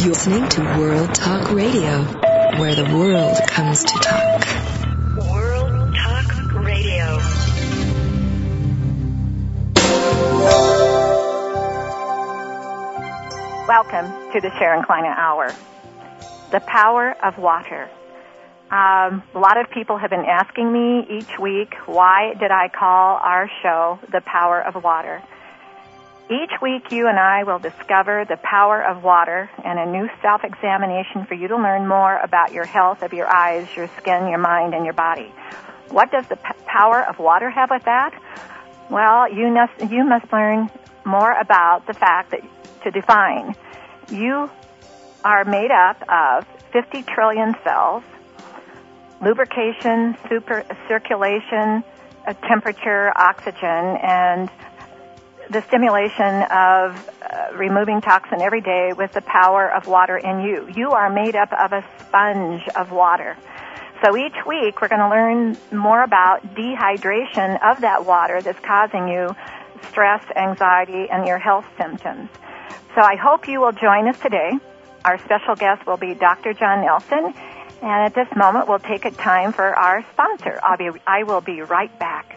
You're listening to World Talk Radio, where the world comes to talk. World Talk Radio. Welcome to the Sharon Kleyne Hour. The power of water. Um, a lot of people have been asking me each week, why did I call our show The Power of Water? Each week, you and I will discover the power of water and a new self examination for you to learn more about your health of your eyes, your skin, your mind, and your body. What does the p- power of water have with that? Well, you must, you must learn more about the fact that to define. You are made up of 50 trillion cells, lubrication, super, circulation, temperature, oxygen, and the stimulation of uh, removing toxin every day with the power of water in you. You are made up of a sponge of water. So each week we're going to learn more about dehydration of that water that's causing you stress, anxiety, and your health symptoms. So I hope you will join us today. Our special guest will be Dr. John Nelson. And at this moment, we'll take a time for our sponsor. I'll be, I will be right back.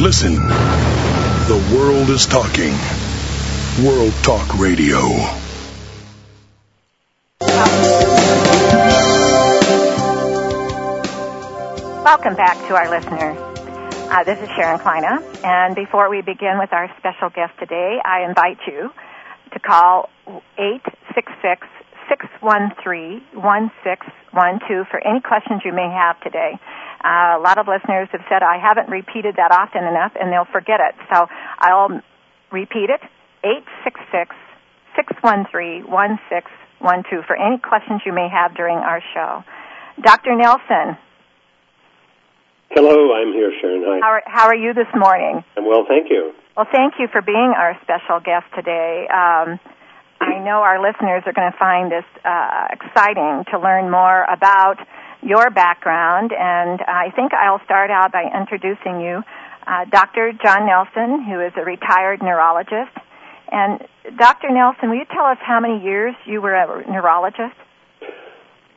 Listen. The world is talking. World Talk Radio. Welcome back to our listeners. Uh, this is Sharon Kleyne, and before we begin with our special guest today, I invite you to call 866 613 1612 for any questions you may have today. Uh, a lot of listeners have said I haven't repeated that often enough, and they'll forget it. So I'll repeat it 866 613 1612 for any questions you may have during our show. Dr. Nelson, Hello, I'm here, Sharon. Hi. how are, how are you this morning? I'm well, thank you. Well, thank you for being our special guest today. Um, I know our listeners are going to find this uh, exciting to learn more about your background, and I think I'll start out by introducing you, uh, Dr. John Nelson, who is a retired neurologist. And Dr. Nelson, will you tell us how many years you were a neurologist?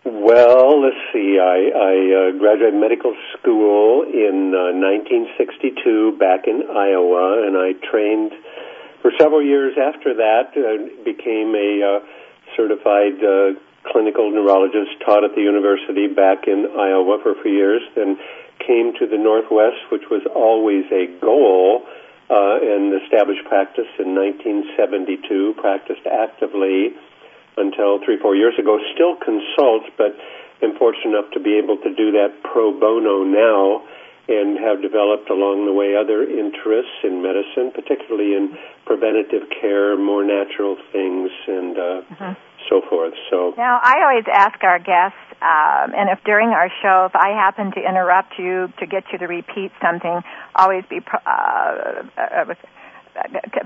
Well, let's see. I, I uh, graduated medical school in uh, 1962 back in Iowa, and I trained for several years after that. Uh, became a uh, certified uh, clinical neurologist. Taught at the university back in Iowa for a few years. Then came to the Northwest, which was always a goal, uh, and established practice in 1972. Practiced actively until three, four years ago. Still consult, but am fortunate enough to be able to do that pro bono now and have developed along the way other interests in medicine, particularly in preventative care, more natural things, and uh, so forth. So Now, I always ask our guests, um, and if during our show, if I happen to interrupt you to get you to repeat something, always be pro- uh, uh, uh,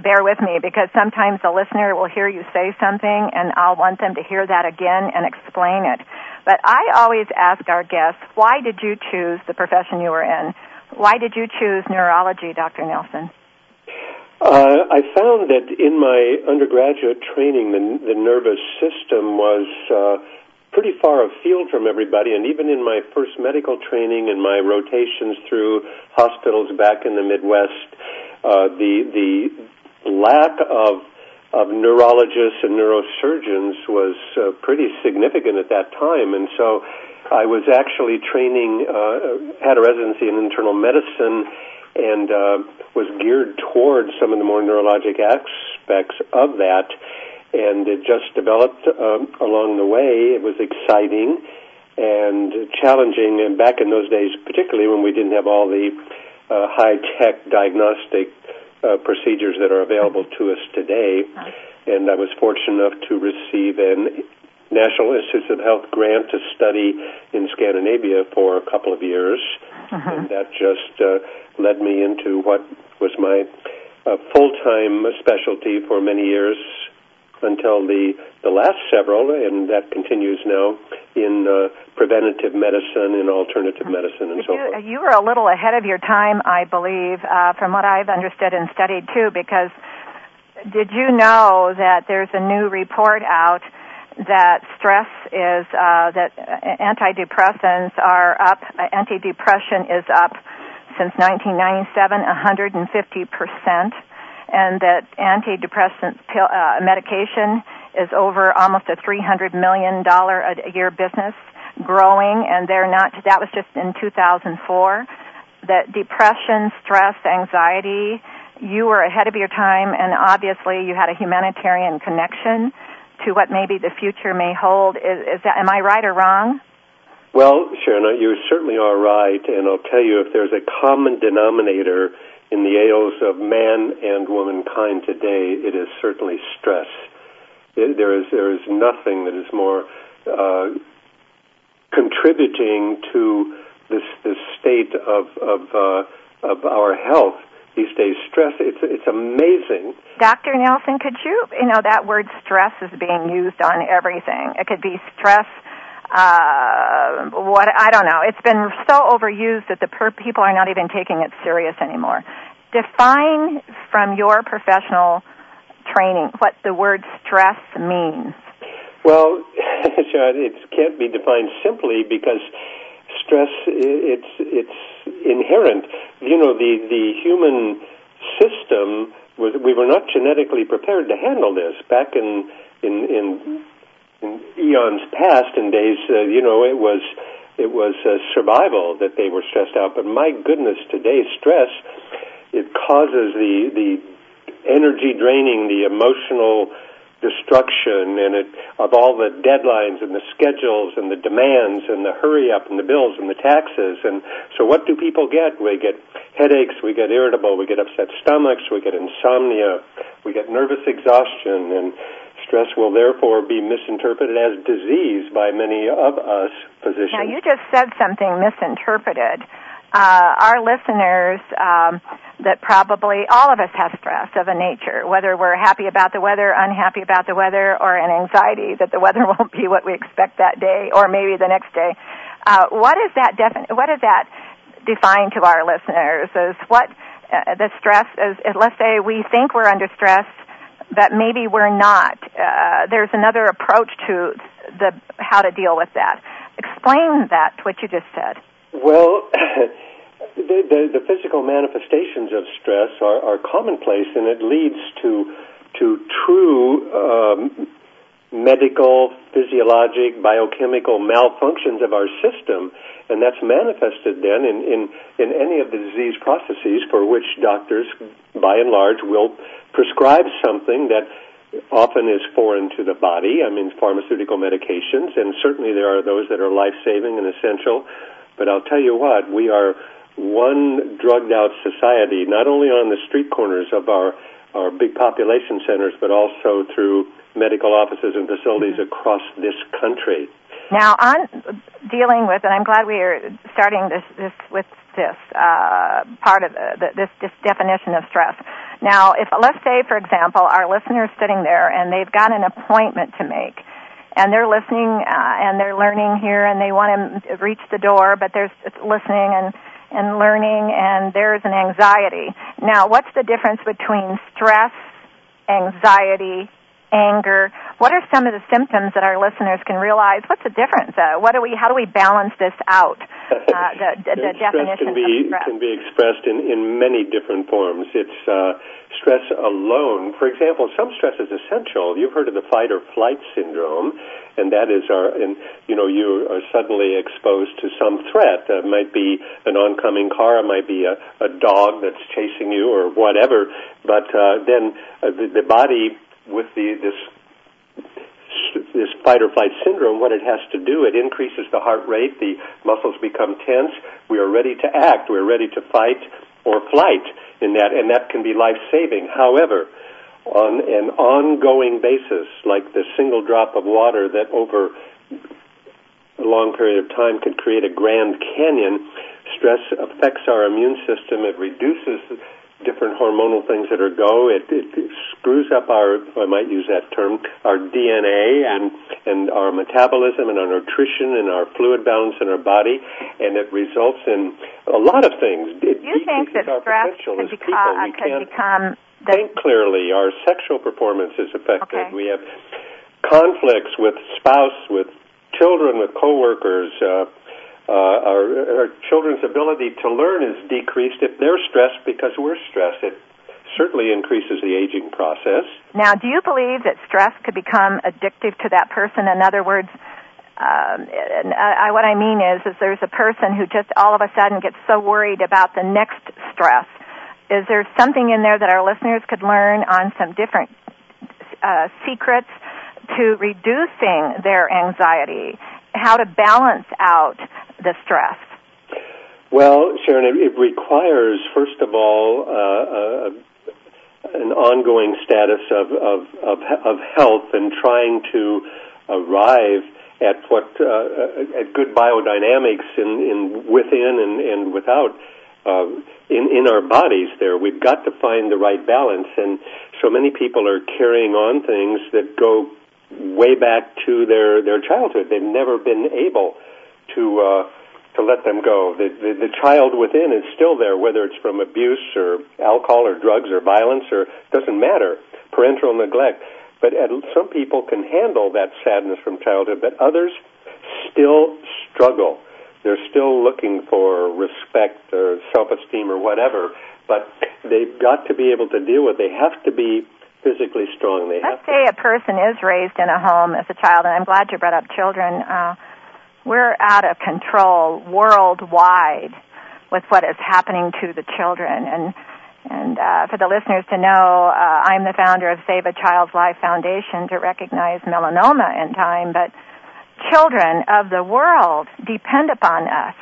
bear with me because sometimes the listener will hear you say something, and I'll want them to hear that again and explain it. But I always ask our guests, why did you choose the profession you were in? Why did you choose neurology, Dr. Nelson? Uh, I found that in my undergraduate training, the, the nervous system was uh, pretty far afield from everybody, and even in my first medical training and my rotations through hospitals back in the Midwest, uh, the the lack of of neurologists and neurosurgeons was uh, pretty significant at that time, and so I was actually training, uh, had a residency in internal medicine, and uh, was geared towards some of the more neurologic aspects of that. And it just developed um, along the way. It was exciting and challenging. And back in those days, particularly when we didn't have all the uh, high tech diagnostic uh, procedures that are available to us today. And I was fortunate enough to receive an National Institutes of Health grant to study in Scandinavia for a couple of years, and that just uh, led me into what was my uh, full-time specialty for many years until the the last several, and that continues now in uh, preventative medicine and alternative medicine and so you, forth. you were a little ahead of your time, I believe, uh, from what I've understood and studied too, because did you know that there's a new report out that stress is uh, that antidepressants are up, uh, anti-depression is up since 1997, 150 percent, and that antidepressant pill, uh, medication is over almost a 300 million dollar a year business, growing, and they're not. That was just in 2004. That depression, stress, anxiety. You were ahead of your time, and obviously you had a humanitarian connection to what maybe the future may hold. Is, is that am I right or wrong? Well, Sharon, you certainly are right, and I'll tell you if there's a common denominator in the ails of man and womankind today, it is certainly stress. It, there is there is nothing that is more uh, contributing to this this state of of uh, of our health these days. Stress it's it's amazing. Dr. Nelson, could you you know that word stress is being used on everything. It could be stress uh, what I don't know. It's been so overused that the per- people are not even taking it serious anymore. Define from your professional training what the word stress means. Well, it can't be defined simply because stress it's it's inherent. You know, the the human system was we were not genetically prepared to handle this back in in in in eons past in days, uh, you know, it was it was uh, survival that they were stressed out. But my goodness, today stress it causes the the energy draining, the emotional destruction, and it of all the deadlines and the schedules and the demands and the hurry up and the bills and the taxes. And so, what do people get? We get headaches, we get irritable, we get upset stomachs, we get insomnia, we get nervous exhaustion, and stress will therefore be misinterpreted as disease by many of us physicians. Now, you just said something misinterpreted. Uh, our listeners, um, that probably all of us have stress of a nature, whether we're happy about the weather, unhappy about the weather, or an anxiety that the weather won't be what we expect that day, or maybe the next day. Uh, what is that defin- What is that define to our listeners? Is what uh, the stress is? Let's say we think we're under stress but maybe we're not. Uh, there's another approach to the how to deal with that. Explain that what you just said. Well, the, the, the physical manifestations of stress are, are commonplace, and it leads to to true um, medical, physiologic, biochemical malfunctions of our system, and that's manifested then in, in, in any of the disease processes for which doctors, by and large, will prescribe something that often is foreign to the body. I mean, pharmaceutical medications, and certainly there are those that are life saving and essential. But I'll tell you what, we are one drugged out society, not only on the street corners of our, our big population centers, but also through medical offices and facilities mm-hmm. across this country. Now, on dealing with, and I'm glad we are starting this, this with this uh, part of the, this, this definition of stress. Now, if let's say, for example, our listener is sitting there and they've got an appointment to make, and they're listening uh, and they're learning here, and they want to reach the door, but they're listening and and learning, and there's an anxiety. Now, what's the difference between stress, anxiety, anger. What are some of the symptoms that our listeners can realize? What's the difference? Uh, what do we? How do we balance this out? Uh, the, the, the definition can be, of stress can be expressed in, in many different forms. It's uh, stress alone. For example, some stress is essential. You've heard of the fight or flight syndrome, and that is our. And you know, you are suddenly exposed to some threat. It might be an oncoming car. It might be a, a dog that's chasing you, or whatever. But uh, then uh, the, the body with the this this fight or flight syndrome, what it has to do, it increases the heart rate, the muscles become tense, we are ready to act, we're ready to fight or flight in that, and that can be life saving. However, on an ongoing basis, like the single drop of water that over a long period of time could create a Grand Canyon, stress affects our immune system. It reduces different hormonal things that are go. It, it, it screws up our, I might use that term, our DNA and and our metabolism and our nutrition and our fluid balance in our body, and it results in a lot of things. It you think that our stress could, as beca- could can't become the, think clearly. Our sexual performance is affected. Okay. We have conflicts with spouse, with children, with coworkers. Uh, uh, our, our children's ability to learn is decreased if they're stressed because we're stressed. It certainly increases the aging process. Now, do you believe that stress could become addictive to that person? In other words, um, I, I, what I mean is, is there's a person who just all of a sudden gets so worried about the next stress. Is there something in there that our listeners could learn on some different uh, secrets to reducing their anxiety? How to balance out stress? Well, Sharon, it, it requires, first of all, uh, uh, an ongoing status of, of, of, of health and trying to arrive at what uh, at good biodynamics in, in within and, and without uh, in in our bodies. There, we've got to find the right balance, and so many people are carrying on things that go way back to their their childhood. They've never been able to uh, to let them go. The, the the child within is still there, whether it's from abuse or alcohol or drugs or violence or doesn't matter, parental neglect. But at, some people can handle that sadness from childhood, but others still struggle. They're still looking for respect or self-esteem or whatever, but they've got to be able to deal with. It. They have to be physically strong. They Let's have to say a person is raised in a home as a child, and I'm glad you brought up children. Uh, we're out of control worldwide with what is happening to the children. And and uh, for the listeners to know, uh, I'm the founder of Save a Child's Life Foundation to recognize melanoma in time, but children of the world depend upon us.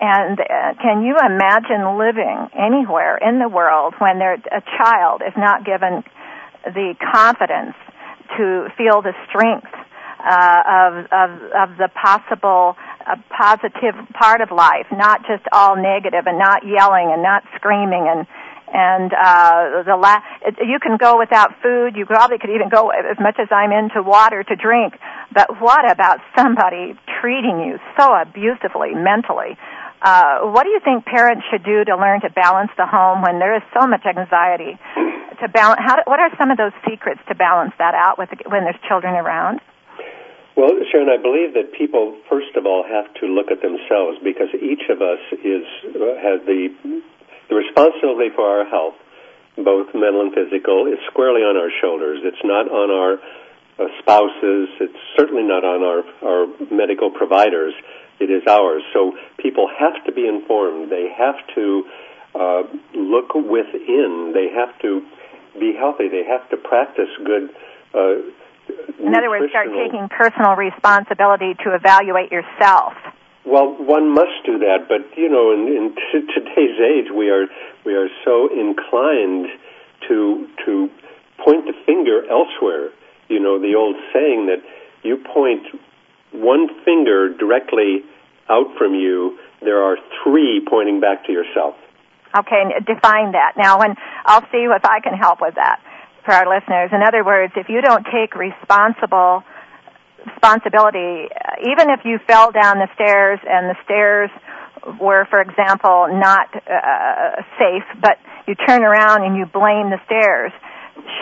And uh, can you imagine living anywhere in the world when a child is not given the confidence to feel the strength uh, of, of, of the possible uh, positive part of life, not just all negative and not yelling and not screaming and and uh, the la- you can go without food. You probably could even go as much as I'm into water to drink. But what about somebody treating you so abusively mentally? Uh, what do you think parents should do to learn to balance the home when there is so much anxiety? To balance, how, what are some of those secrets to balance that out with when there's children around? Well, Sharon, I believe that people, first of all, have to look at themselves because each of us is uh, has the the responsibility for our health, both mental and physical, is squarely on our shoulders. It's not on our uh, spouses. It's certainly not on our our medical providers. It is ours. So people have to be informed. They have to uh, look within. They have to be healthy. They have to practice good. Uh, In other words, start taking personal responsibility to evaluate yourself. Well, one must do that, but you know, in, in t- today's age, we are we are so inclined to to point the finger elsewhere. You know, the old saying that you point one finger directly out from you, there are three pointing back to yourself. Okay, define that. Now, when I'll see if I can help with that for our listeners. In other words, if you don't take responsible responsibility, uh, even if you fell down the stairs and the stairs were, for example, not uh, safe, but you turn around and you blame the stairs.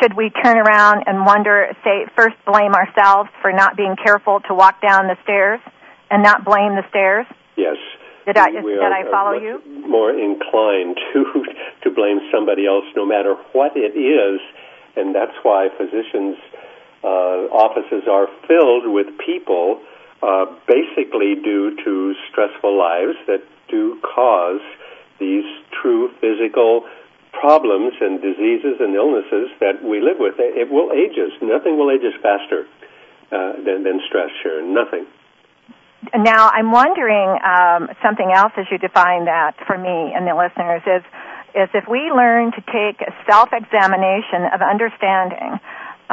Should we turn around and wonder, say, first blame ourselves for not being careful to walk down the stairs and not blame the stairs? Yes. Did I, We did are- I follow much you? More inclined to to blame somebody else, no matter what it is, and that's why physicians' uh, offices are filled with people, uh, basically due to stressful lives that do cause these true physical problems and diseases and illnesses that we live with. It will age us. Nothing will age us faster uh, than, than stress, Sharon. Nothing. Now, I'm wondering um, something else as you define that for me and the listeners is is if we learn to take a self-examination of understanding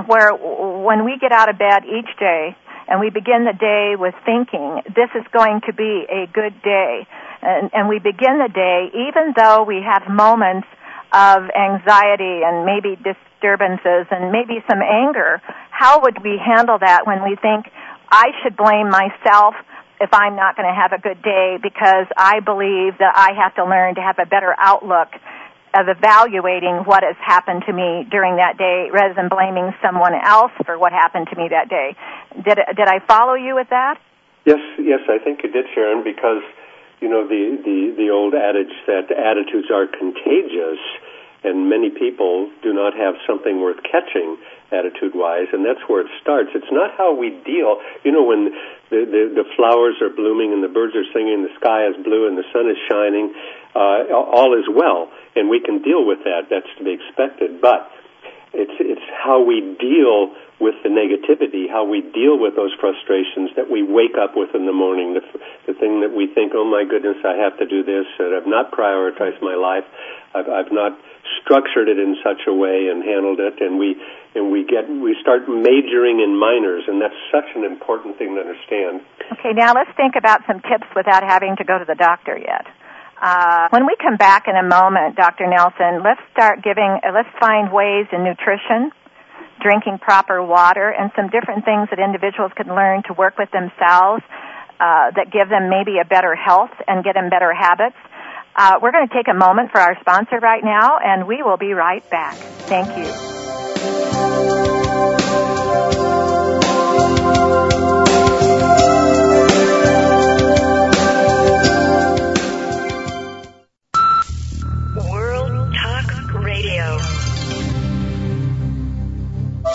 where when we get out of bed each day and we begin the day with thinking this is going to be a good day. And, and we begin the day even though we have moments of anxiety and maybe disturbances and maybe some anger how would we handle that when we think I should blame myself if I'm not going to have a good day because I believe that I have to learn to have a better outlook of evaluating what has happened to me during that day rather than blaming someone else for what happened to me that day. Did did I follow you with that? Yes, yes, I think you did, Sharon, because you know the the the old adage that attitudes are contagious and many people do not have something worth catching attitude wise and that's where it starts it's not how we deal you know when the, the the flowers are blooming and the birds are singing the sky is blue and the sun is shining uh, all is well and we can deal with that. That's to be expected. But it's it's how we deal with the negativity, how we deal with those frustrations that we wake up with in the morning, the, the thing that we think, oh my goodness, I have to do this, and I've not prioritized my life, I've, I've not structured it in such a way and handled it, and we and we get we start majoring in minors, and that's such an important thing to understand. Okay, now let's think about some tips without having to go to the doctor yet. Uh, when we come back in a moment, Dr. Nelson, let's start giving, uh, let's find ways in nutrition, drinking proper water, and some different things that individuals can learn to work with themselves uh, that give them maybe a better health and get them better habits. Uh, we're going to take a moment for our sponsor right now, and we will be right back. Thank you. World Talk Radio.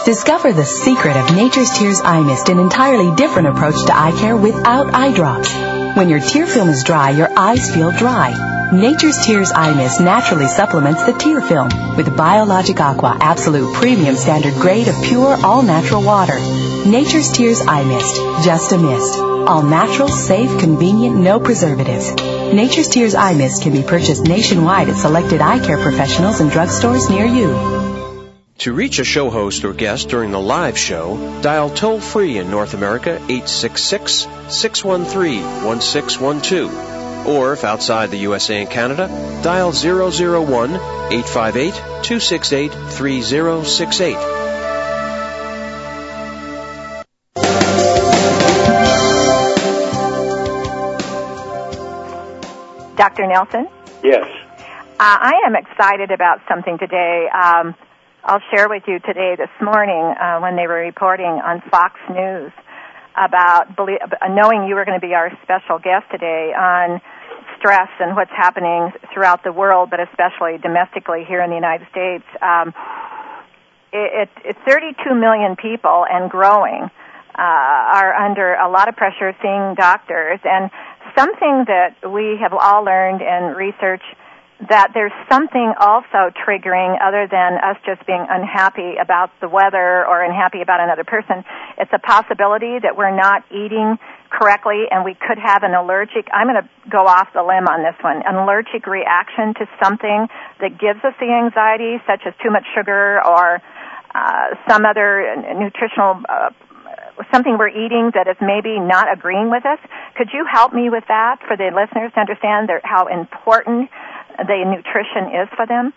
Discover the secret of Nature's Tears Eye Mist, an entirely different approach to eye care without eye drops. When your tear film is dry, your eyes feel dry. Nature's Tears Eye Mist naturally supplements the tear film with Biologic Aqua Absolute Premium Standard Grade of pure, all-natural water. Nature's Tears Eye Mist, just a mist. All natural, safe, convenient, no preservatives. Nature's Tears Eye Mist can be purchased nationwide at selected eye care professionals and drugstores near you. To reach a show host or guest during the live show, dial toll free in North America 866 613 1612. Or if outside the USA and Canada, dial 001 858 268 3068. Dr. Nelson? Yes. Uh, I am excited about something today. Um, I'll share with you today, this morning, uh, when they were reporting on Fox News about belie- uh, knowing you were going to be our special guest today on stress and what's happening throughout the world, but especially domestically here in the United States. Um, it, it, 32 million people and growing uh, are under a lot of pressure seeing doctors. And something that we have all learned in research that there's something also triggering other than us just being unhappy about the weather or unhappy about another person. It's a possibility that we're not eating correctly and we could have an allergic, I'm going to go off the limb on this one, an allergic reaction to something that gives us the anxiety, such as too much sugar or uh, some other nutritional uh, something we're eating that is maybe not agreeing with us. Could you help me with that for the listeners to understand their, how important the nutrition is for them?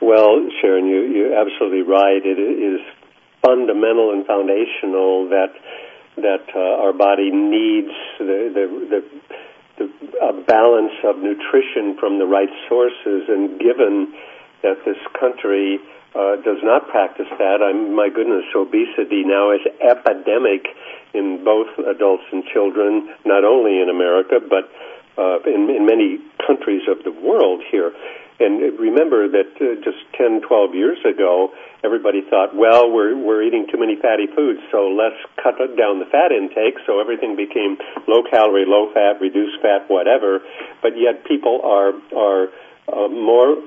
Well, Sharon, you, you're absolutely right. It is fundamental and foundational that that uh, our body needs the the, the, the a balance of nutrition from the right sources. And given that this country uh, does not practice that. I'm, my goodness, obesity now is epidemic in both adults and children, not only in America, but uh, in, in many countries of the world here. And remember that uh, just 10, 12 years ago, everybody thought, well, we're, we're eating too many fatty foods, so let's cut down the fat intake. So everything became low calorie, low fat, reduced fat, whatever. But yet people are, are uh, more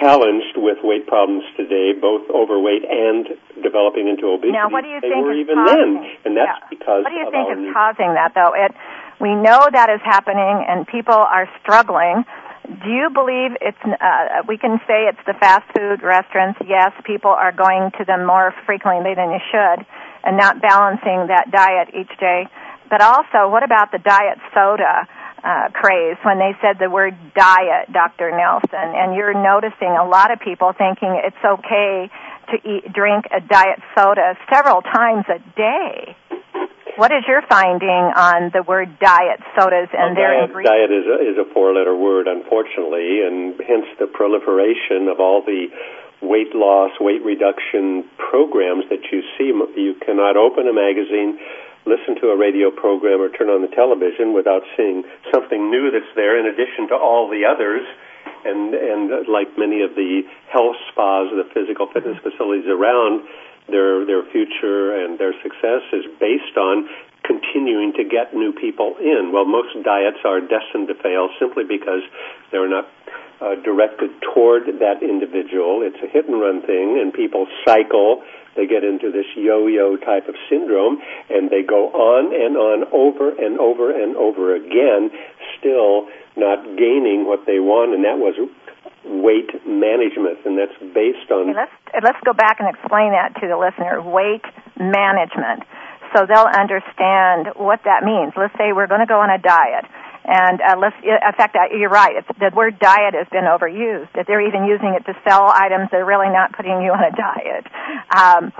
challenged with weight problems today, both overweight and developing into obesity. Now, what do you they think is even causing? then, and that's yeah. because What do you think is causing that, though? It we know that is happening, and people are struggling. Do you believe it's? Uh, we can say it's the fast food restaurants. Yes, people are going to them more frequently than you should, and not balancing that diet each day. But also, what about the diet soda? uh, craze when they said the word diet, Dr. Nelson, and you're noticing a lot of people thinking it's okay to eat, drink a diet soda several times a day. What is your finding on the word diet sodas and well, their diet, ingredients? Diet is a, is a four-letter word, unfortunately, and hence the proliferation of all the weight loss, weight reduction programs that you see. You cannot open a magazine listen to a radio program or turn on the television without seeing something new that's there in addition to all the others. And and like many of the health spas, the physical fitness facilities around, their their future and their success is based on continuing to get new people in. Well, most diets are destined to fail simply because they're not uh, directed toward that individual. It's a hit and run thing, and people cycle they get into this yo-yo type of syndrome and they go on and on over and over and over again, still not gaining what they want, and that was weight management, and that's based on. Okay, let's let's go back and explain that to the listener. Weight management, so they'll understand what that means. Let's say we're going to go on a diet. And uh, let's, in fact, uh, you're right. It's, the word diet has been overused. That they're even using it to sell items that are really not putting you on a diet. Um,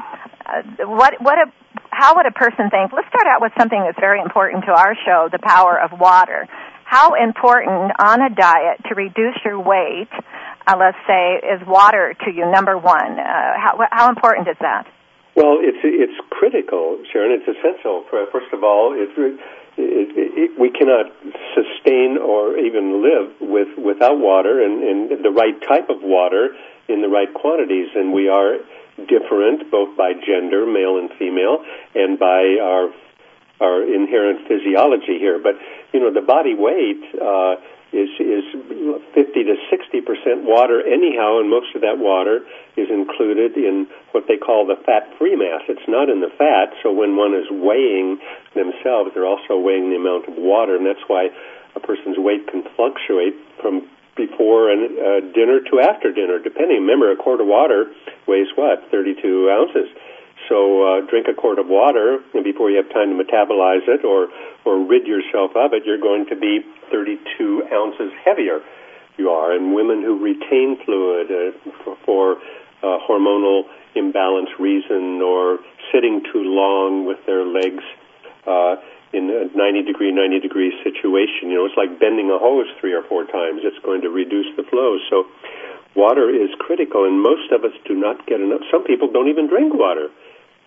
uh, what, what a, how would a person think? Let's start out with something that's very important to our show: the power of water. How important on a diet to reduce your weight, uh, let's say, is water to you? Number one. Uh, how, how important is that? Well, it's it's critical, Sharon. It's essential. First of all, it's it, it, we cannot sustain or even live with without water and, and the right type of water in the right quantities. And we are different both by gender, male and female, and by our our inherent physiology here. But you know, the body weight. Uh, is is 50 to 60 percent water anyhow, and most of that water is included in what they call the fat-free mass. It's not in the fat, so when one is weighing themselves, they're also weighing the amount of water, and that's why a person's weight can fluctuate from before and uh, dinner to after dinner, depending. Remember, a quart of water weighs what 32 ounces. So uh, drink a quart of water, and before you have time to metabolize it or or rid yourself of it, you're going to be 32 ounces heavier. You are, and women who retain fluid uh, for, uh, hormonal imbalance reason or sitting too long with their legs uh, in a 90 degree 90 degree situation, you know, it's like bending a hose three or four times. It's going to reduce the flow. So water is critical, and most of us do not get enough. Some people don't even drink water.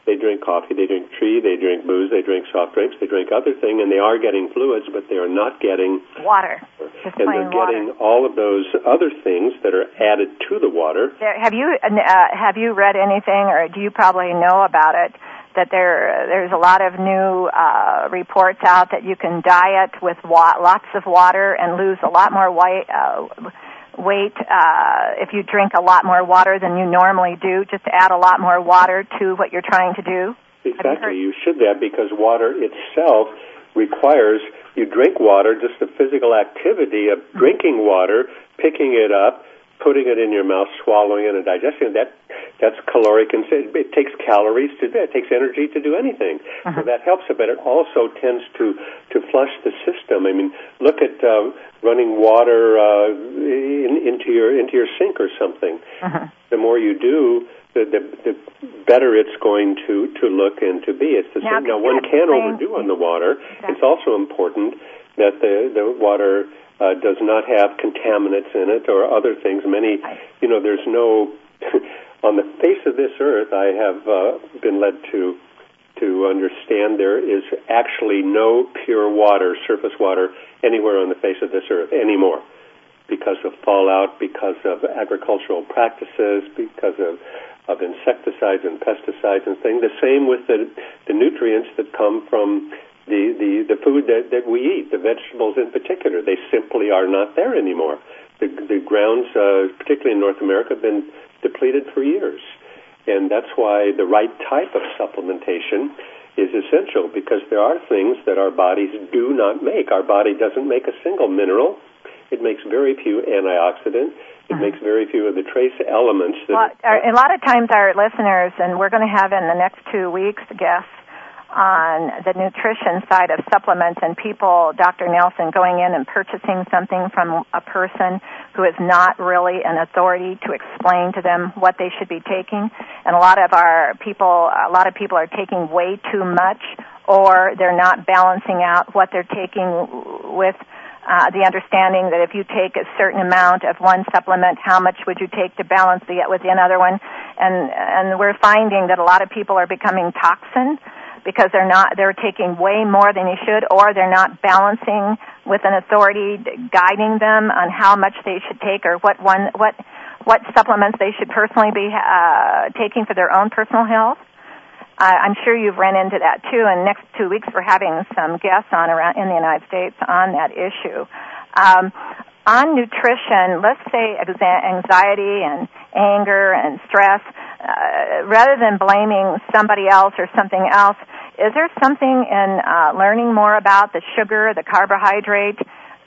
They drink coffee, they drink tea, they drink booze, they drink soft drinks, they drink other thing, and they are getting fluids, but they are not getting water. Just and they're getting water. all of those other things that are added to the water. There, have you uh, have you read anything, or do you probably know about it? That there there's a lot of new uh, reports out that you can diet with wa- lots of water and lose a lot more weight. Uh, weight uh, if you drink a lot more water than you normally do. Just add a lot more water to what you're trying to do. Exactly, you should that because water itself requires you drink water, just the physical activity of drinking water, picking it up, putting it in your mouth, swallowing it, and digesting it. That that's caloric and it takes calories to do. It takes energy to do anything. So that helps it, but it also tends to to flush the system. I mean, look at uh, running water uh, in, into your into your sink or something. The more you do, the, the the better it's going to to look and to be. It's the Now, same. Now, one can overdo on the water. Exactly. It's also important that the the water uh, does not have contaminants in it or other things. Many, you know, there's no on the face of this earth. I have uh, been led to to understand there is actually no pure water, surface water, anywhere on the face of this earth anymore because of fallout, because of agricultural practices, because of, of insecticides and pesticides and things. The same with the, the nutrients that come from the, the, the food that, that we eat, the vegetables in particular. They simply are not there anymore. The, the grounds, uh, particularly in North America, have been depleted for years. And that's why the right type of supplementation is essential because there are things that our bodies do not make. Our body doesn't make a single mineral It makes very few antioxidants. It Uh-huh. makes very few of the trace elements that Well, our- a lot of times our listeners, and we're going to have in the next two weeks guests on the nutrition side of supplements and people, Dr. Nelson, going in and purchasing something from a person who is not really an authority to explain to them what they should be taking. And a lot of our people, a lot of people are taking way too much or they're not balancing out what they're taking with uh, the understanding that if you take a certain amount of one supplement, how much would you take to balance the with the another one? And and we're finding that a lot of people are becoming toxin because they're not they're taking way more than they should, or they're not balancing with an authority guiding them on how much they should take or what one what what supplements they should personally be uh, taking for their own personal health. Uh, I'm sure you've run into that too. And next two weeks, we're having some guests on around in the United States on that issue. Um, on nutrition, let's say anxiety and anger and stress, uh, rather than blaming somebody else or something else, is there something in uh, learning more about the sugar, the carbohydrate?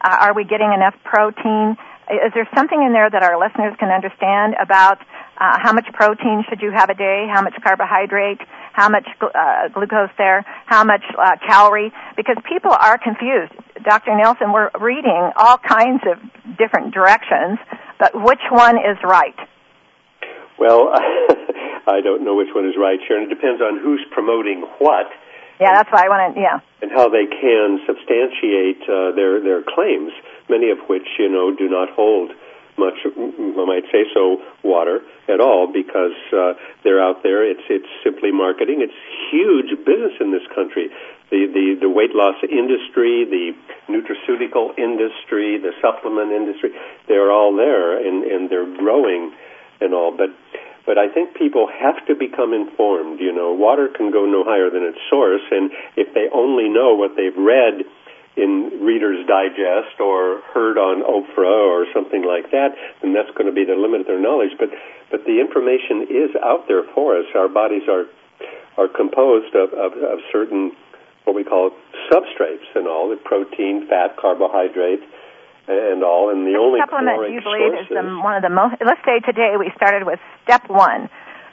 Uh, are we getting enough protein? Is there something in there that our listeners can understand about uh, how much protein should you have a day, how much carbohydrate, how much uh, glucose there, how much uh, calorie? Because people are confused. Dr. Nelson, we're reading all kinds of different directions, but which one is right? Well, I don't know which one is right, Sharon. It depends on who's promoting what Yeah, that's why I want to. Yeah, and how they can substantiate uh, their their claims, many of which you know do not hold much, I might say so, water at all because uh, they're out there. It's it's simply marketing. It's huge business in this country. The, the the weight loss industry, the nutraceutical industry, the supplement industry, they're all there and, and they're growing and all. But but I think people have to become informed. You know, water can go no higher than its source, and if they only know what they've read in Reader's Digest or heard on Oprah or something like that, then that's going to be the limit of their knowledge. But but the information is out there for us. Our bodies are are composed of, of, of certain what we call substrates and all, the protein, fat, carbohydrate, and all. And the Which only supplement do you believe is the, one of the most? Let's say today we started with step one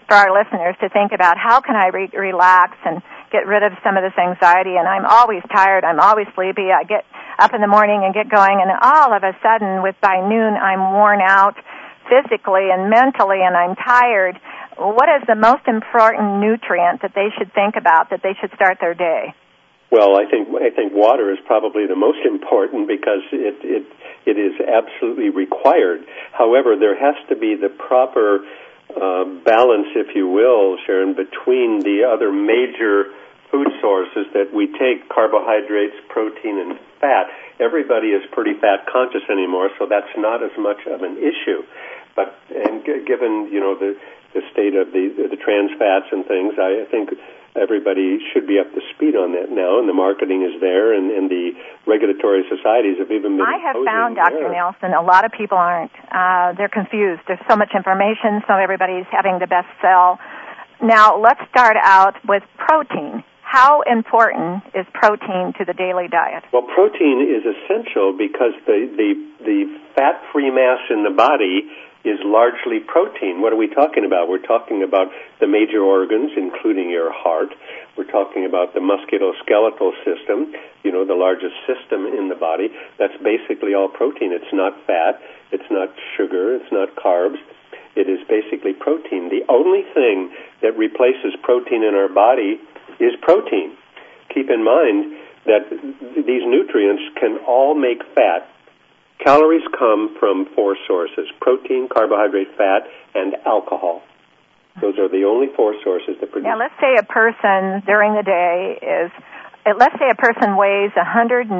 for our listeners to think about how can I re- relax and get rid of some of this anxiety. And I'm always tired. I'm always sleepy. I get up in the morning and get going, and all of a sudden, with by noon, I'm worn out physically and mentally, and I'm tired. What is the most important nutrient that they should think about that they should start their day? Well, I think I think water is probably the most important because it it it is absolutely required. However, there has to be the proper uh, balance, if you will, Sharon, between the other major food sources that we take: carbohydrates, protein, and fat. Everybody is pretty fat conscious anymore, so that's not as much of an issue. But and g- given you know the the state of the the trans fats and things, I think everybody should be up to speed on that now, and the marketing is there, and, and the regulatory societies have even been. I have found, Dr. Nelson, a lot of people aren't. Uh, they're confused. There's so much information, so everybody's having the best sell. Now, let's start out with protein. How important is protein to the daily diet? Well, protein is essential because the the the fat-free mass in the body is largely protein. What are we talking about? We're talking about the major organs, including your heart. We're talking about the musculoskeletal system, you know, the largest system in the body. That's basically all protein. It's not fat. It's not sugar. It's not carbs. It is basically protein. The only thing that replaces protein in our body is protein. Keep in mind that these nutrients can all make fat Calories come from four sources protein, carbohydrate, fat, and alcohol. Those are the only four sources that produce. Now, let's say a person during the day is, uh, let's say a person weighs 150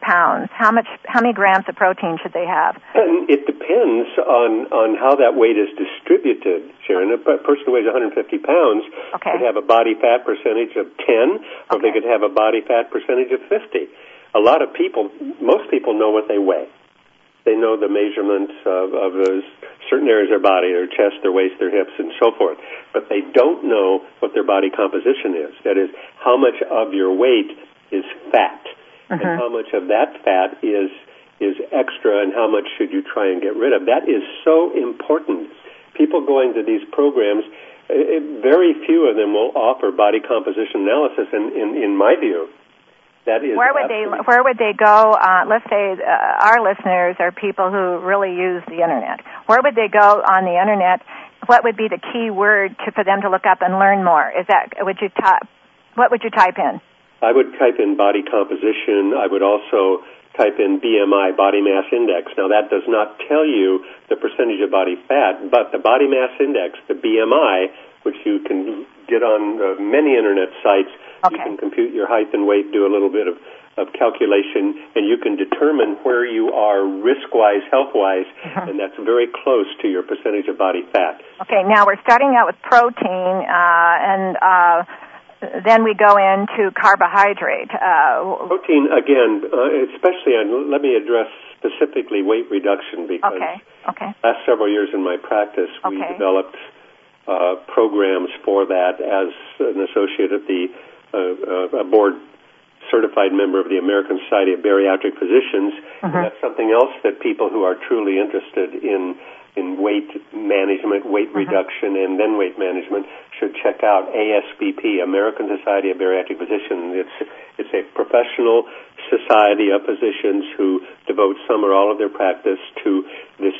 pounds. How much, how many grams of protein should they have? And it depends on, on how that weight is distributed, Sharon. A person who weighs 150 pounds Okay. could have a body fat percentage of 10, or they could have a body fat percentage of 50. A lot of people, most people know what they weigh. They know the measurements of, of those certain areas of their body, their chest, their waist, their hips, and so forth. But they don't know what their body composition is. That is, how much of your weight is fat, and how much of that fat is is extra and how much should you try and get rid of. That is so important. People going to these programs, eh, eh, very few of them will offer body composition analysis, and in, in my view, that is Where would they Where would they go? Uh, let's say uh, our listeners are people who really use the internet. Where would they go on the internet? What would be the key word to, for them to look up and learn more? Is that would you type? What would you type in? I would type in body composition. I would also type in BMI, body mass index. Now that does not tell you the percentage of body fat, but the body mass index, the BMI, which you can get on uh, many internet sites, you can compute your height and weight, do a little bit of, of calculation, and you can determine where you are risk-wise, health-wise, Uh-huh. and that's very close to your percentage of body fat. Okay, now we're starting out with protein, uh, and uh, then we go into carbohydrate. Uh, Protein, again, uh, especially, on, let me address specifically weight reduction because okay, okay, last several years in my practice, we Okay. developed uh, programs for that as an associate of the uh, a board certified member of the American Society of Bariatric Physicians. And that's something else that people who are truly interested in in weight management, weight reduction, and then weight management should check out ASBP, American Society of Bariatric Physicians. It's it's a professional society of physicians who devote some or all of their practice to this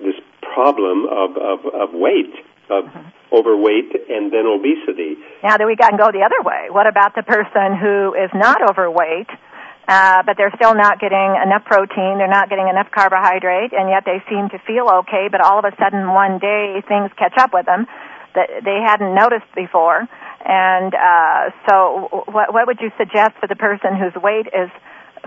this problem of, of, of weight, of overweight and then obesity. Now that we to go the other way. What about the person who is not overweight, uh, but they're still not getting enough protein, they're not getting enough carbohydrate, and yet they seem to feel okay, but all of a sudden one day things catch up with them that they hadn't noticed before. And uh, so, what, what would you suggest for the person whose weight is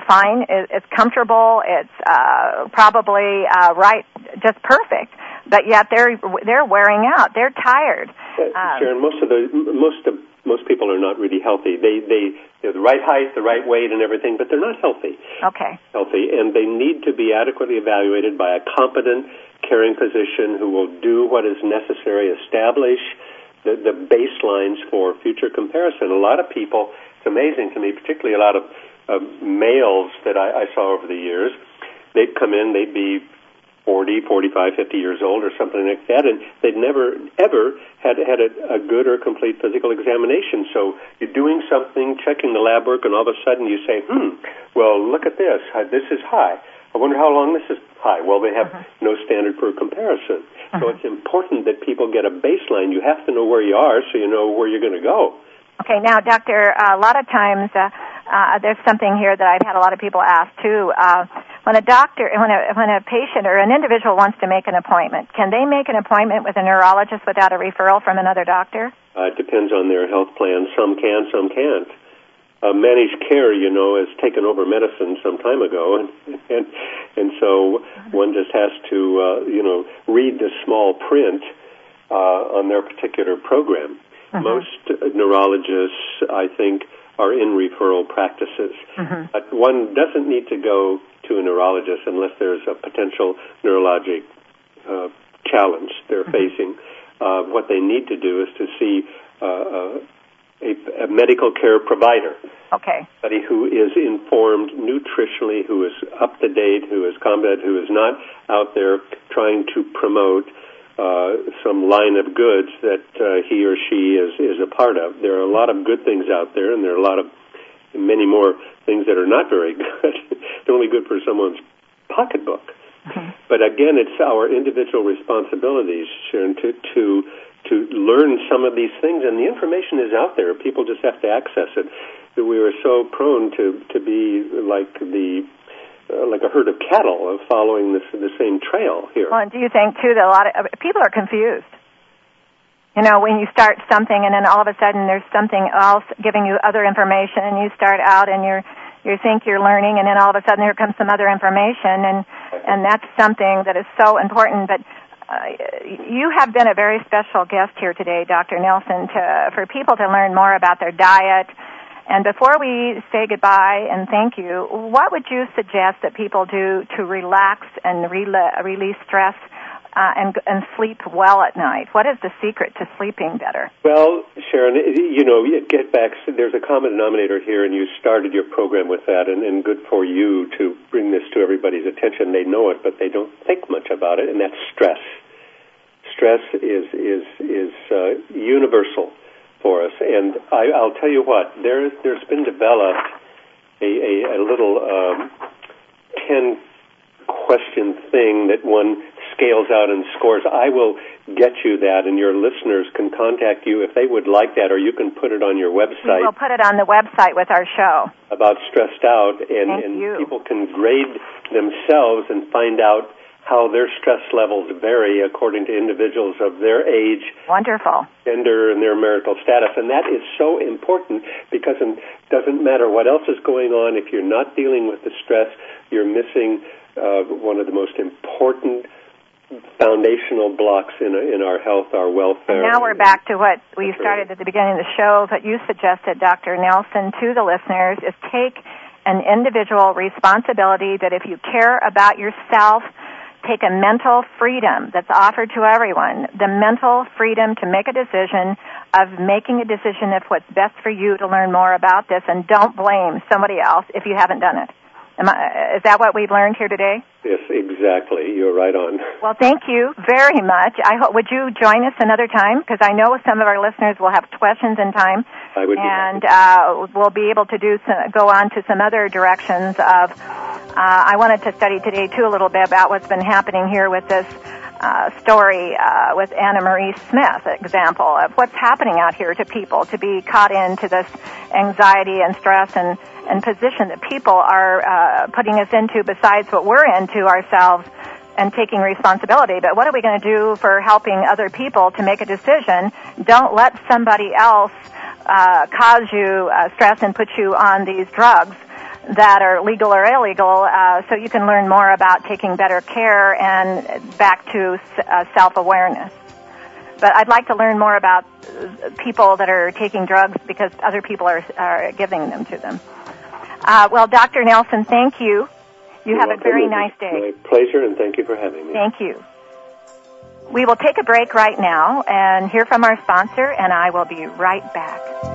fine, is, is comfortable, it's uh, probably uh, right, just perfect, but yet they're they're wearing out, they're tired. Uh, Sharon, most of the most of most people are not really healthy. They they they're the right height, the right weight, and everything, but they're not healthy. Okay. Healthy, and they need to be adequately evaluated by a competent caring physician who will do what is necessary, establish the, the baselines for future comparison. A lot of people, it's amazing to me, particularly a lot of uh, males that I, I saw over the years. They'd come in, they'd be 40, 45, 50 years old or something like that, and they'd never, ever had had a, a good or complete physical examination. So you're doing something, checking the lab work, and all of a sudden you say, hmm, well, look at this. This is high. I wonder how long this is high. Well, they have no standard for comparison. So it's important that people get a baseline. You have to know where you are so you know where you're going to go. Okay, now, doctor, uh, a lot of times uh, uh, there's something here that I've had a lot of people ask too. Uh, when a doctor, when a when a patient or an individual wants to make an appointment, can they make an appointment with a neurologist without a referral from another doctor? Uh, it depends on their health plan. Some can, some can't. Uh, managed care, you know, has taken over medicine some time ago, and and, and so one just has to, uh, you know, read the small print uh, on their particular program. Most uh, neurologists, I think, are in referral practices. But one doesn't need to go to a neurologist unless there's a potential neurologic uh, challenge they're facing. Uh, what they need to do is to see uh, uh, a, a medical care provider, Okay. somebody who is informed nutritionally, who is up to date, who is competent, who is not out there trying to promote uh, some line of goods that uh, he or she is is a part of. There are a lot of good things out there, and there are a lot of many more things that are not very good. They're only good for someone's pocketbook. But again, it's our individual responsibilities, Sharon, to to to learn some of these things, and the information is out there. People just have to access it. We are so prone to to be like the uh, like a herd of cattle following this the same trail here. Well, and do you think too that a lot of uh, people are confused? You know, when you start something and then all of a sudden there's something else giving you other information, and you start out and you're you think you're learning, and then all of a sudden here comes some other information, and and that's something that is so important. But uh, you have been a very special guest here today, Dr. Nelson, to, for people to learn more about their diet. And before we say goodbye and thank you, what would you suggest that people do to relax and release stress uh, and and sleep well at night? What is the secret to sleeping better? Well, Sharon, you know, get back. There's a common denominator here, and you started your program with that, and, and good for you to bring this to everybody's attention. They know it, but they don't think much about it, and that's stress. Stress is is is uh, universal for us, and I, I'll tell you what. There, there's been developed a, a, a little um, ten question thing that one scales out and scores. I will get you that, and your listeners can contact you if they would like that, or you can put it on your website. We'll put it on the website with our show. About stressed out, and, and people can grade themselves and find out how their stress levels vary according to individuals of their age, Wonderful. gender, and their marital status. And that is so important because it doesn't matter what else is going on. If you're not dealing with the stress, you're missing uh, one of the most important foundational blocks in, in our health, our welfare. And now we're back to what we started at the beginning of the show, what you suggested, Dr. Nelson, to the listeners is take an individual responsibility that if you care about yourself, take a mental freedom that's offered to everyone, the mental freedom to make a decision of making a decision if what's best for you to learn more about this and don't blame somebody else if you haven't done it. Am I, is that what we've learned here today? Yes, exactly. You're right on. Well, thank you very much. I hope would you join us another time because I know some of our listeners will have questions in time, I would be and uh, we'll be able to do some, go on to some other directions of. Uh, I wanted to study today too a little bit about what's been happening here with this uh, story uh, with Anna Marie Smith example of what's happening out here to people to be caught into this anxiety and stress and and position that people are uh, putting us into besides what we're into ourselves and taking responsibility. But what are we going to do for helping other people to make a decision? Don't let somebody else uh, cause you uh, stress and put you on these drugs that are legal or illegal uh, so you can learn more about taking better care and back to uh, self-awareness. But I'd like to learn more about people that are taking drugs because other people are, are giving them to them. Uh, well, Dr. Nelson, thank you. You You're have a very nice day. My pleasure, and thank you for having me. Thank you. We will take a break right now and hear from our sponsor, and I will be right back.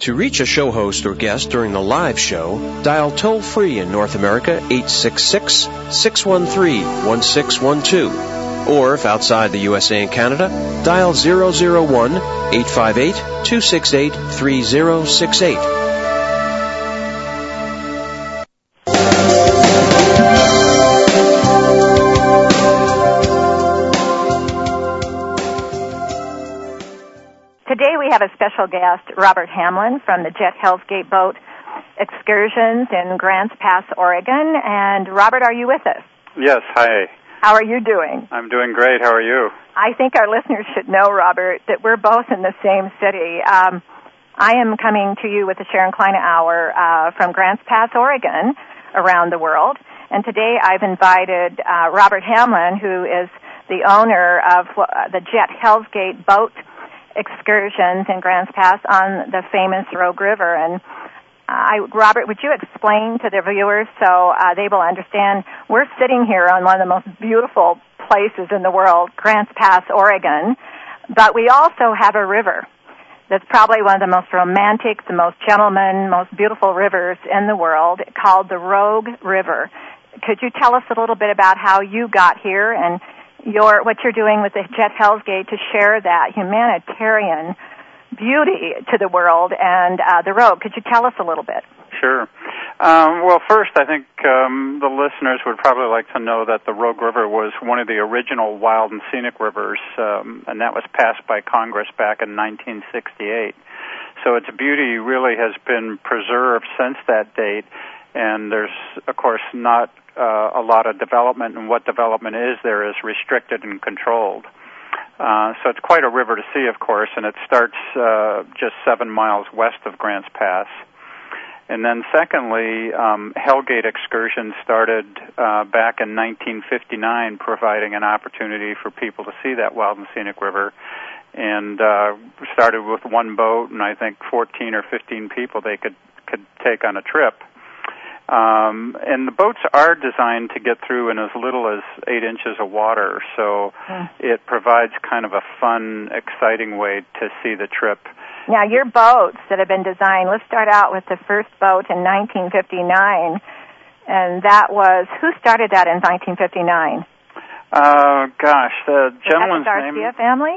To reach a show host or guest during the live show, dial toll free in North America 866 613 1612. Or if outside the USA and Canada, dial 001 858 268 3068. Have a special guest, Robert Hamlin from the Jet Hell's Gate Boat Excursions in Grants Pass, Oregon. And Robert, are you with us? Yes, hi. How are you doing? I'm doing great. How are you? I think our listeners should know, Robert, that we're both in the same city. Um, I am coming to you with the Sharon Kleyne Hour uh, from Grants Pass, Oregon, around the world. And today I've invited uh, Robert Hamlin, who is the owner of uh, the Jet Hell's Gate boat excursions in Grants Pass on the famous Rogue River. And I, Robert, would you explain to the viewers so uh, they will understand? We're sitting here on one of the most beautiful places in the world, Grants Pass, Oregon, but we also have a river that's probably one of the most romantic, the most gentleman, most beautiful rivers in the world called the Rogue River. Could you tell us a little bit about how you got here and your what you're doing with the Jet Hell's Gate to share that humanitarian beauty to the world and uh, the Rogue? Could you tell us a little bit? Sure. Um, well, first, I think um, the listeners would probably like to know that the Rogue River was one of the original wild and scenic rivers, um, and that was passed by Congress back in 1968. So its beauty really has been preserved since that date, and there's, of course, not uh, a lot of development, and what development is there is restricted and controlled. Uh, so it's quite a river to see, of course, and it starts uh, just seven miles west of Grants Pass. And then, secondly, um, Hellgate excursions started uh, back in 1959, providing an opportunity for people to see that wild and scenic river. And uh, started with one boat, and I think 14 or 15 people they could could take on a trip. Um, and the boats are designed to get through in as little as eight inches of water, so Hmm. it provides kind of a fun, exciting way to see the trip. Now, your boats that have been designed, let's start out with the first boat in 1959. And that was, who started that in 1959? Uh, gosh, the gentleman's the Garcia name. family?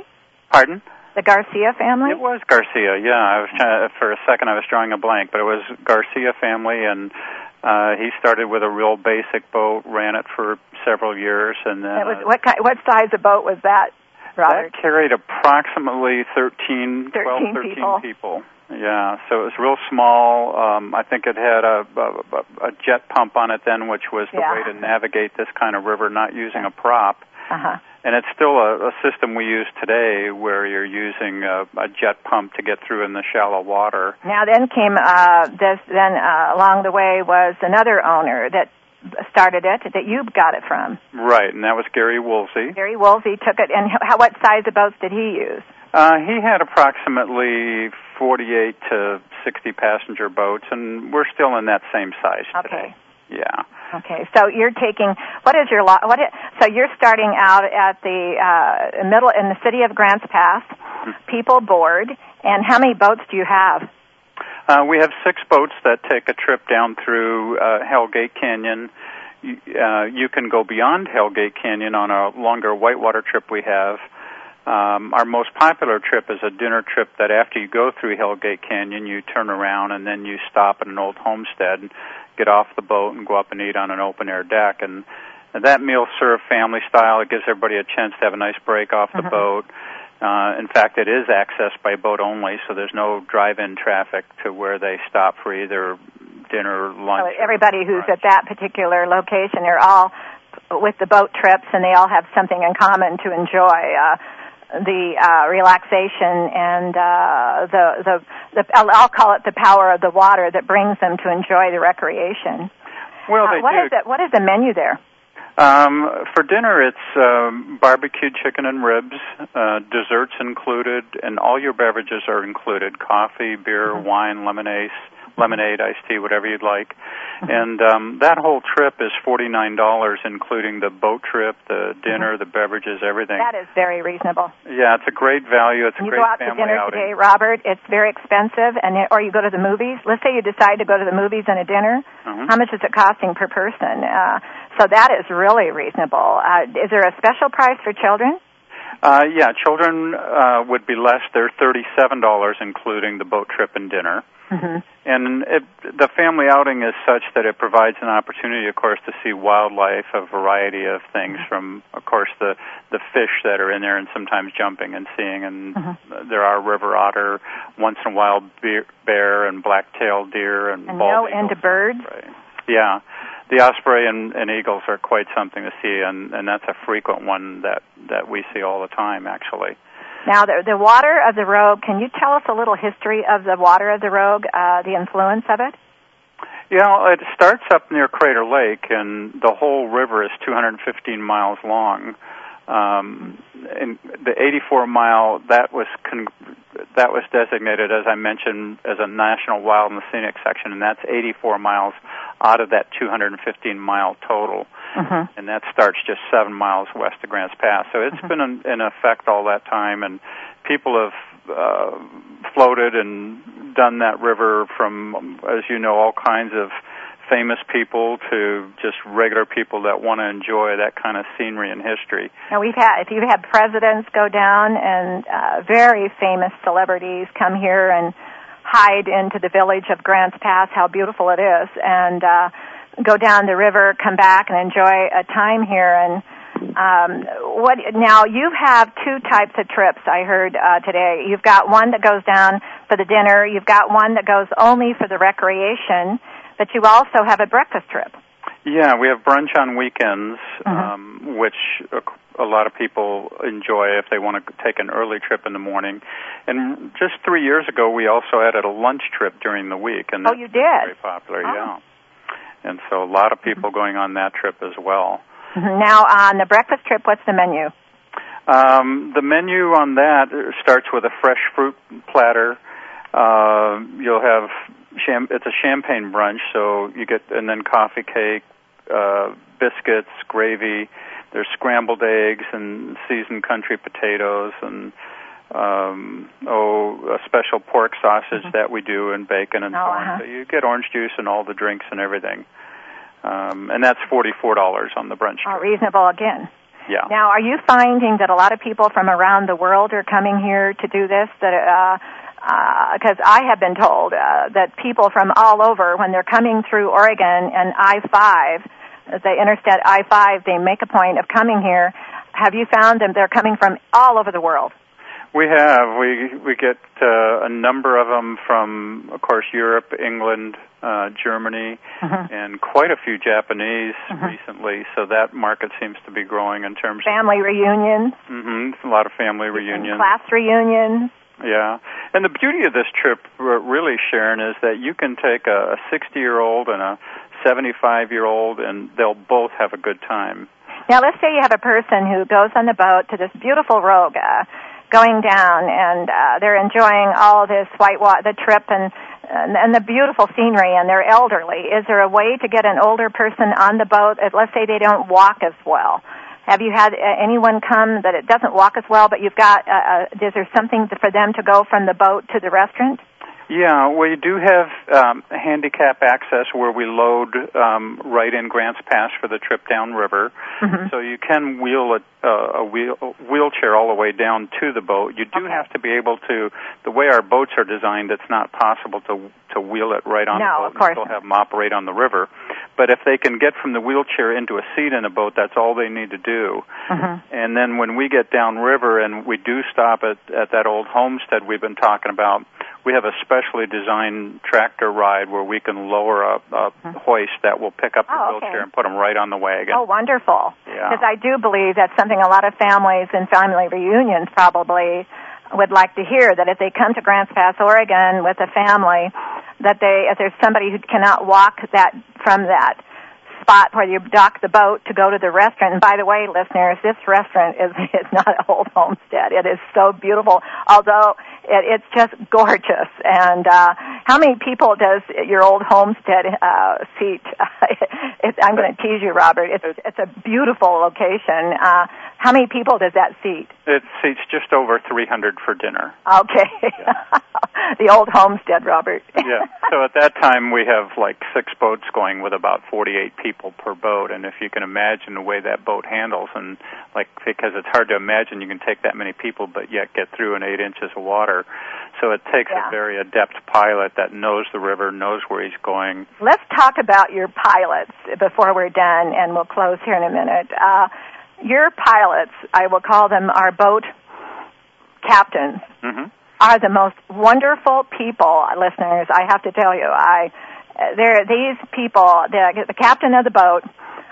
Pardon? The Garcia family? It was Garcia. Yeah, I was trying, for a second I was drawing a blank, but it was Garcia family, and uh, he started with a real basic boat, ran it for several years, and then It was, uh, what, kind, what size of boat was that, Robert? that carried approximately 13, 12, 13 13 people. people. Yeah, so it was real small. Um, I think it had a, a, a jet pump on it then, which was the Yeah. way to navigate this kind of river, not using a prop. Uh-huh. And it's still a, a system we use today where you're using a, a jet pump to get through in the shallow water. Now then came uh, this. Then uh, along the way was another owner that started it that you got it from. Right, and that was Gary Woolsey. Gary Woolsey took it, and how, what size of boats did he use? Uh, he had approximately 48 to 60 passenger boats, and we're still in that same size today. Okay. Yeah. Okay, so you're taking what is your lo- what? Is, so you're starting out at the uh, middle in the city of Grants Pass. People board, and how many boats do you have? Uh, we have six boats that take a trip down through uh, Hellgate Canyon. You, uh, you can go beyond Hellgate Canyon on a longer whitewater trip we have. Um, our most popular trip is a dinner trip that after you go through Hellgate Canyon, you turn around and then you stop at an old homestead and get off the boat and go up and eat on an open air deck. And, and that meal served family style. It gives everybody a chance to have a nice break off the Mhm. boat. Uh, in fact, it is accessed by boat only, so there's no drive-in traffic to where they stop for either dinner, lunch. So or everybody who's brunch. at that particular location, they're all with the boat trips, and they all have something in common to enjoy. Uh, the uh, relaxation and uh, the, the the I'll call it the power of the water that brings them to enjoy the recreation. Well, Uh, they what do. is it? What is the menu there? Um, for dinner, it's um, barbecued chicken and ribs, uh, desserts included, and all your beverages are included: coffee, beer, Mm-hmm. wine, lemonade, lemonade, iced tea, whatever you'd like. And um, that whole trip is forty nine dollars, including the boat trip, the dinner, the beverages, everything. Mm-hmm. That is very reasonable. yeah, it's a great value. It's a you great go out to dinner outing. today, Robert, it's very expensive, and it, or you go to the movies. Let's say you decide to go to the movies and a dinner. Mhm. How much is it costing per person? Uh, so that is really reasonable. Uh, is there a special price for children? Uh, yeah, children uh, would be less. They're thirty-seven dollars, including the boat trip and dinner. Mm-hmm. And it, the family outing is such that it provides an opportunity, of course, to see wildlife, a variety of things from, of course, the the fish that are in there, and sometimes jumping and seeing. And Mhm. there are river otter, once in a while bear, bear and black-tailed deer, and, And bald no eagles end to and birds? osprey. Yeah, the osprey and, and eagles are quite something to see, and and that's a frequent one that that we see all the time, actually. Now, the, the water of the Rogue. Can you tell us a little history of the water of the Rogue? Uh, the influence of it? You know, it starts up near Crater Lake, and the whole river is 215 miles long. Um, and the 84 mile that was con- that was designated, as I mentioned, as a national wild and scenic section, and that's 84 miles out of that 215 mile total, Mm-hmm. and that starts just seven miles west of Grants Pass. So it's been in, in effect all that time, and people have uh, floated and done that river from, as you know, all kinds of famous people to just regular people that want to enjoy that kind of scenery and history. Now we've had if you've had presidents go down and uh, very famous celebrities come here and hide into the village of Grants Pass, how beautiful it is, and uh, go down the river, come back and enjoy a time here. And um, what now? You have two types of trips. I heard uh, today. You've got one that goes down for the dinner. You've got one that goes only for the recreation, but you also have a breakfast trip. Yeah, we have brunch on weekends, Mhm. um, which a, a lot of people enjoy if they want to take an early trip in the morning. And just three years ago, we also added a lunch trip during the week, and Oh, you did? very popular. Oh. Mm-hmm. Yeah, and so a lot of people going on that trip as well. Mhm. Now, on the breakfast trip, what's the menu? Um, the menu on that starts with a fresh fruit platter. Uh, you'll have cham- it's a champagne brunch, so you get and then coffee cake, uh, biscuits, gravy. There's scrambled eggs and seasoned country potatoes and um, oh, a special pork sausage that we do and bacon and Oh, so on. uh-huh. So you get orange juice and all the drinks and everything. Um, and that's forty-four dollars on the brunch. Oh, trip. reasonable again. Yeah. Now, are you finding that a lot of people from around the world are coming here to do this? That because I have been told uh, that people from all over, when they're coming through Oregon and I-5, the interstate I-5, they make a point of coming here. Have you found them? They're coming from all over the world. We have. We we get uh, a number of them from, of course, Europe, England, uh, Germany, Mhm. and quite a few Japanese Mhm. recently. So that market seems to be growing in terms of Family reunions, of hmm a lot of family reunions. class reunions. Yeah, and the beauty of this trip, really, Sharon, is that you can take a 60 year old and a 75 year old, and they'll both have a good time. Now, let's say you have a person who goes on the boat to this beautiful rogue, uh, going down, and uh, they're enjoying all this white wa- the trip and, and the beautiful scenery, and they're elderly. Is there a way to get an older person on the boat? Let's say they don't walk as well. Have you had uh, anyone come that it doesn't walk as well, but you've got? Uh, uh, is there something for them to go from the boat to the restaurant? Yeah, we do have um, handicap access where we load um, right in Grants Pass for the trip downriver. Mhm. So you can wheel a, a wheel, a wheelchair all the way down to the boat. You do Okay. have to be able to. The way our boats are designed, it's not possible to to wheel it right on No, the boat of course and still not. have them operate on the river. But if they can get from the wheelchair into a seat in a boat, that's all they need to do. Mhm. And then when we get downriver and we do stop at, at that old homestead we've been talking about, we have a specially designed tractor ride where we can lower a, a hoist that will pick up the Oh, okay. wheelchair and put them right on the wagon. Oh, wonderful. Yeah. Because I do believe that's something a lot of families and family reunions probably would like to hear that if they come to Grants Pass, Oregon with a family, that they, if there's somebody who cannot walk that from that spot where you dock the boat to go to the restaurant. And by the way, listeners, this restaurant is is not an old homestead. It is so beautiful, although it, it's just gorgeous. And uh, how many people does your old homestead uh, seat? it, I'm going to tease you, Robert. It's it's a beautiful location. Uh, how many people does that seat? It seats just over 300 for dinner. Okay, the old homestead, Robert. yeah. So at that time we have like six boats going with about 48 people per boat, and if you can imagine the way that boat handles, and like because it's hard to imagine you can take that many people but yet get through in eight inches of water. So it takes Yeah. a very adept pilot that knows the river, knows where he's going. Let's talk about your pilots before we're done, and we'll close here in a minute. Uh, your pilots, I will call them our boat captains, hmm are the most wonderful people, listeners. I have to tell you, I they're these people, the, the captain of the boat.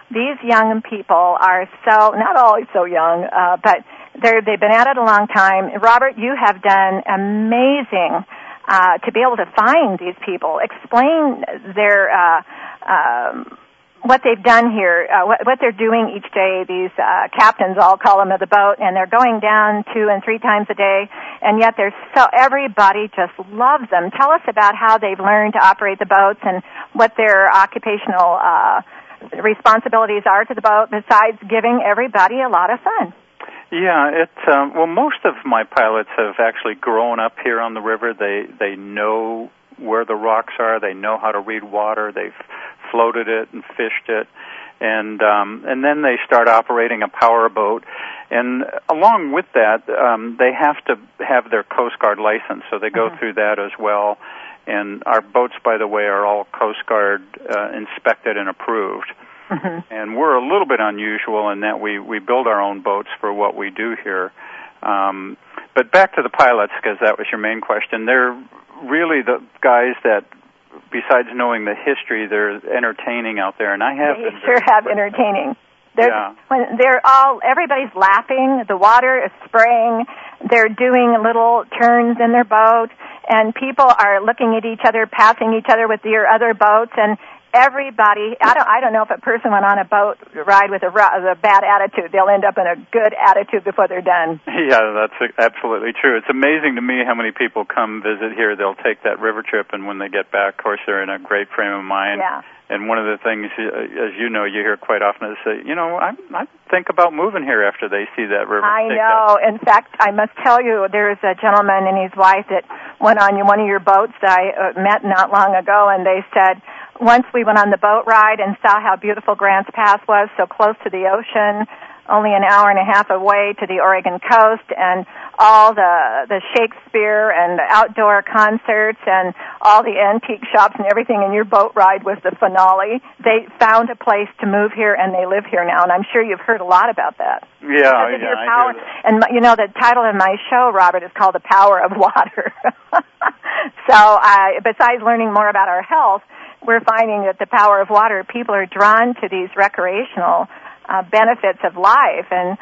These young people are so not always so young, uh, but they're they've been at it a long time. Robert, you have done amazing uh, to be able to find these people, explain their. Uh, um, what they've done here, uh, what, what they're doing each day. These uh, captains, I'll call them, of the boat, and they're going down two and three times a day, and yet there's so everybody just loves them. Tell us about how they've learned to operate the boats and what their occupational uh, responsibilities are to the boat, besides giving everybody a lot of fun. Yeah, it um, well most of my pilots have actually grown up here on the river. They they know where the rocks are, they know how to read water, they've floated it and fished it. And um and then they start operating a power boat and along with that um they have to have their coast guard license so they go Mhm. through that as well and our boats by the way are all coast guard uh, inspected and approved Mhm. and we're a little bit unusual in that we we build our own boats for what we do here. Um, but back to the pilots because that was your main question. They're really the guys that, besides knowing the history, they're entertaining out there, and I have. They sure very have entertaining. They're, Yeah. when they're all, everybody's laughing. The water is spraying. They're doing little turns in their boat, and people are looking at each other, passing each other with their other boats, and everybody. I don't. I don't know if a person went on a boat ride with a, a bad attitude. They'll end up in a good attitude before they're done. Yeah, that's absolutely true. It's amazing to me how many people come visit here. They'll take that river trip, and when they get back, of course, they're in a great frame of mind. Yeah. And one of the things, as you know, you hear quite often is say, you know, I, I think about moving here after they see that river. I know. In fact, I must tell you, there's a gentleman and his wife that went on one of your boats that I uh, met not long ago, and they said once we went on the boat ride and saw how beautiful Grants Pass was, so close to the ocean, only an hour and a half away to the Oregon coast, and all the the Shakespeare and the outdoor concerts and all the antique shops and everything. And your boat ride was the finale. They found a place to move here, and they live here now. And I'm sure you've heard a lot about that. Yeah, yeah, your I power. hear that. And you know the title of my show, Robert, is called "The Power of Water." so, uh, besides learning more about our health, we're finding that the power of water, people are drawn to these recreational uh, benefits of life. And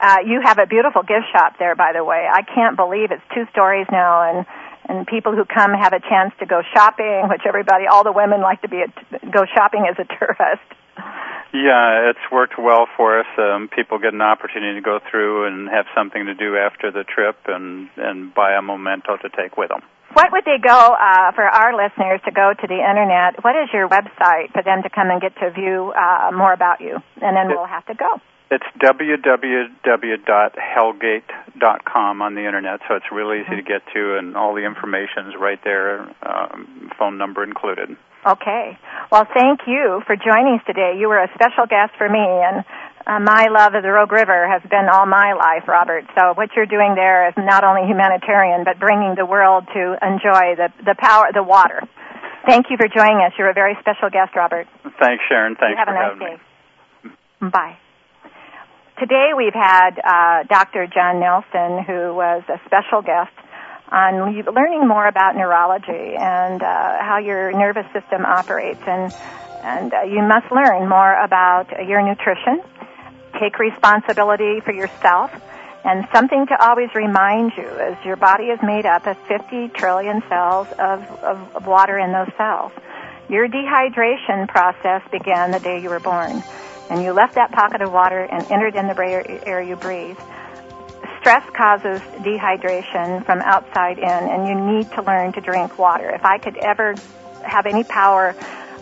uh, you have a beautiful gift shop there, by the way. I can't believe it's two stories now, and and people who come have a chance to go shopping, which everybody, all the women like to be a, go shopping as a tourist. Yeah, it's worked well for us. Um, people get an opportunity to go through and have something to do after the trip, and and buy a memento to take with them. What would they go uh, for our listeners to go to the internet? What is your website for them to come and get to view uh, more about you? And then we'll have to go. It's www.hellgate.com on the internet, so it's real easy to get to, and all the information's right there, um, phone number included. Okay. Well, thank you for joining us today. You were a special guest for me, and uh, my love of the Rogue River has been all my life, Robert. So what you're doing there is not only humanitarian, but bringing the world to enjoy the the power, the water. Thank you for joining us. You're a very special guest, Robert. Thanks, Sharon. Thanks you have for a nice having me. day. Bye. Today we've had uh, Dr. John Nelson, who was a special guest on learning more about neurology and uh, how your nervous system operates. And, and uh, you must learn more about your nutrition, take responsibility for yourself, and something to always remind you is your body is made up of 50 trillion cells of, of, of water in those cells. Your dehydration process began the day you were born, and you left that pocket of water and entered in the air, you breathe. Stress causes dehydration from outside in, and you need to learn to drink water. If I could ever have any power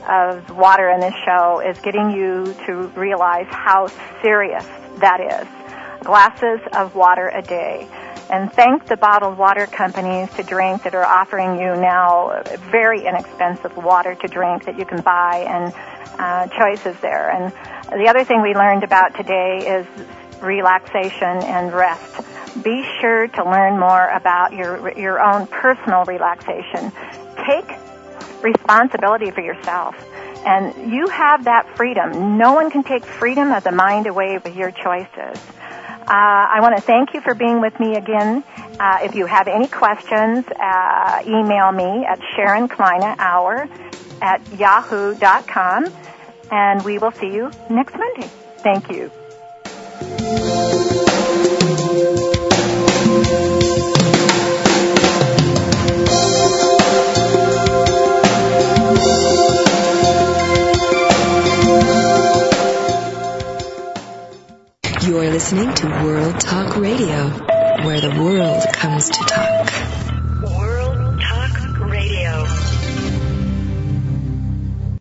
of water in this show, is getting you to realize how serious that is. Glasses of water a day. And thank the bottled water companies to drink that are offering you now very inexpensive water to drink that you can buy and uh, choices there. And the other thing we learned about today is relaxation and rest. Be sure to learn more about your your own personal relaxation. Take responsibility for yourself. And you have that freedom. No one can take freedom of the mind away with your choices. Uh, I want to thank you for being with me again. Uh, if you have any questions, uh, email me at Sharon Kleyne Hour at yahoo.com, and we will see you next Monday. Thank you. You're listening to World Talk Radio, where the world comes to talk.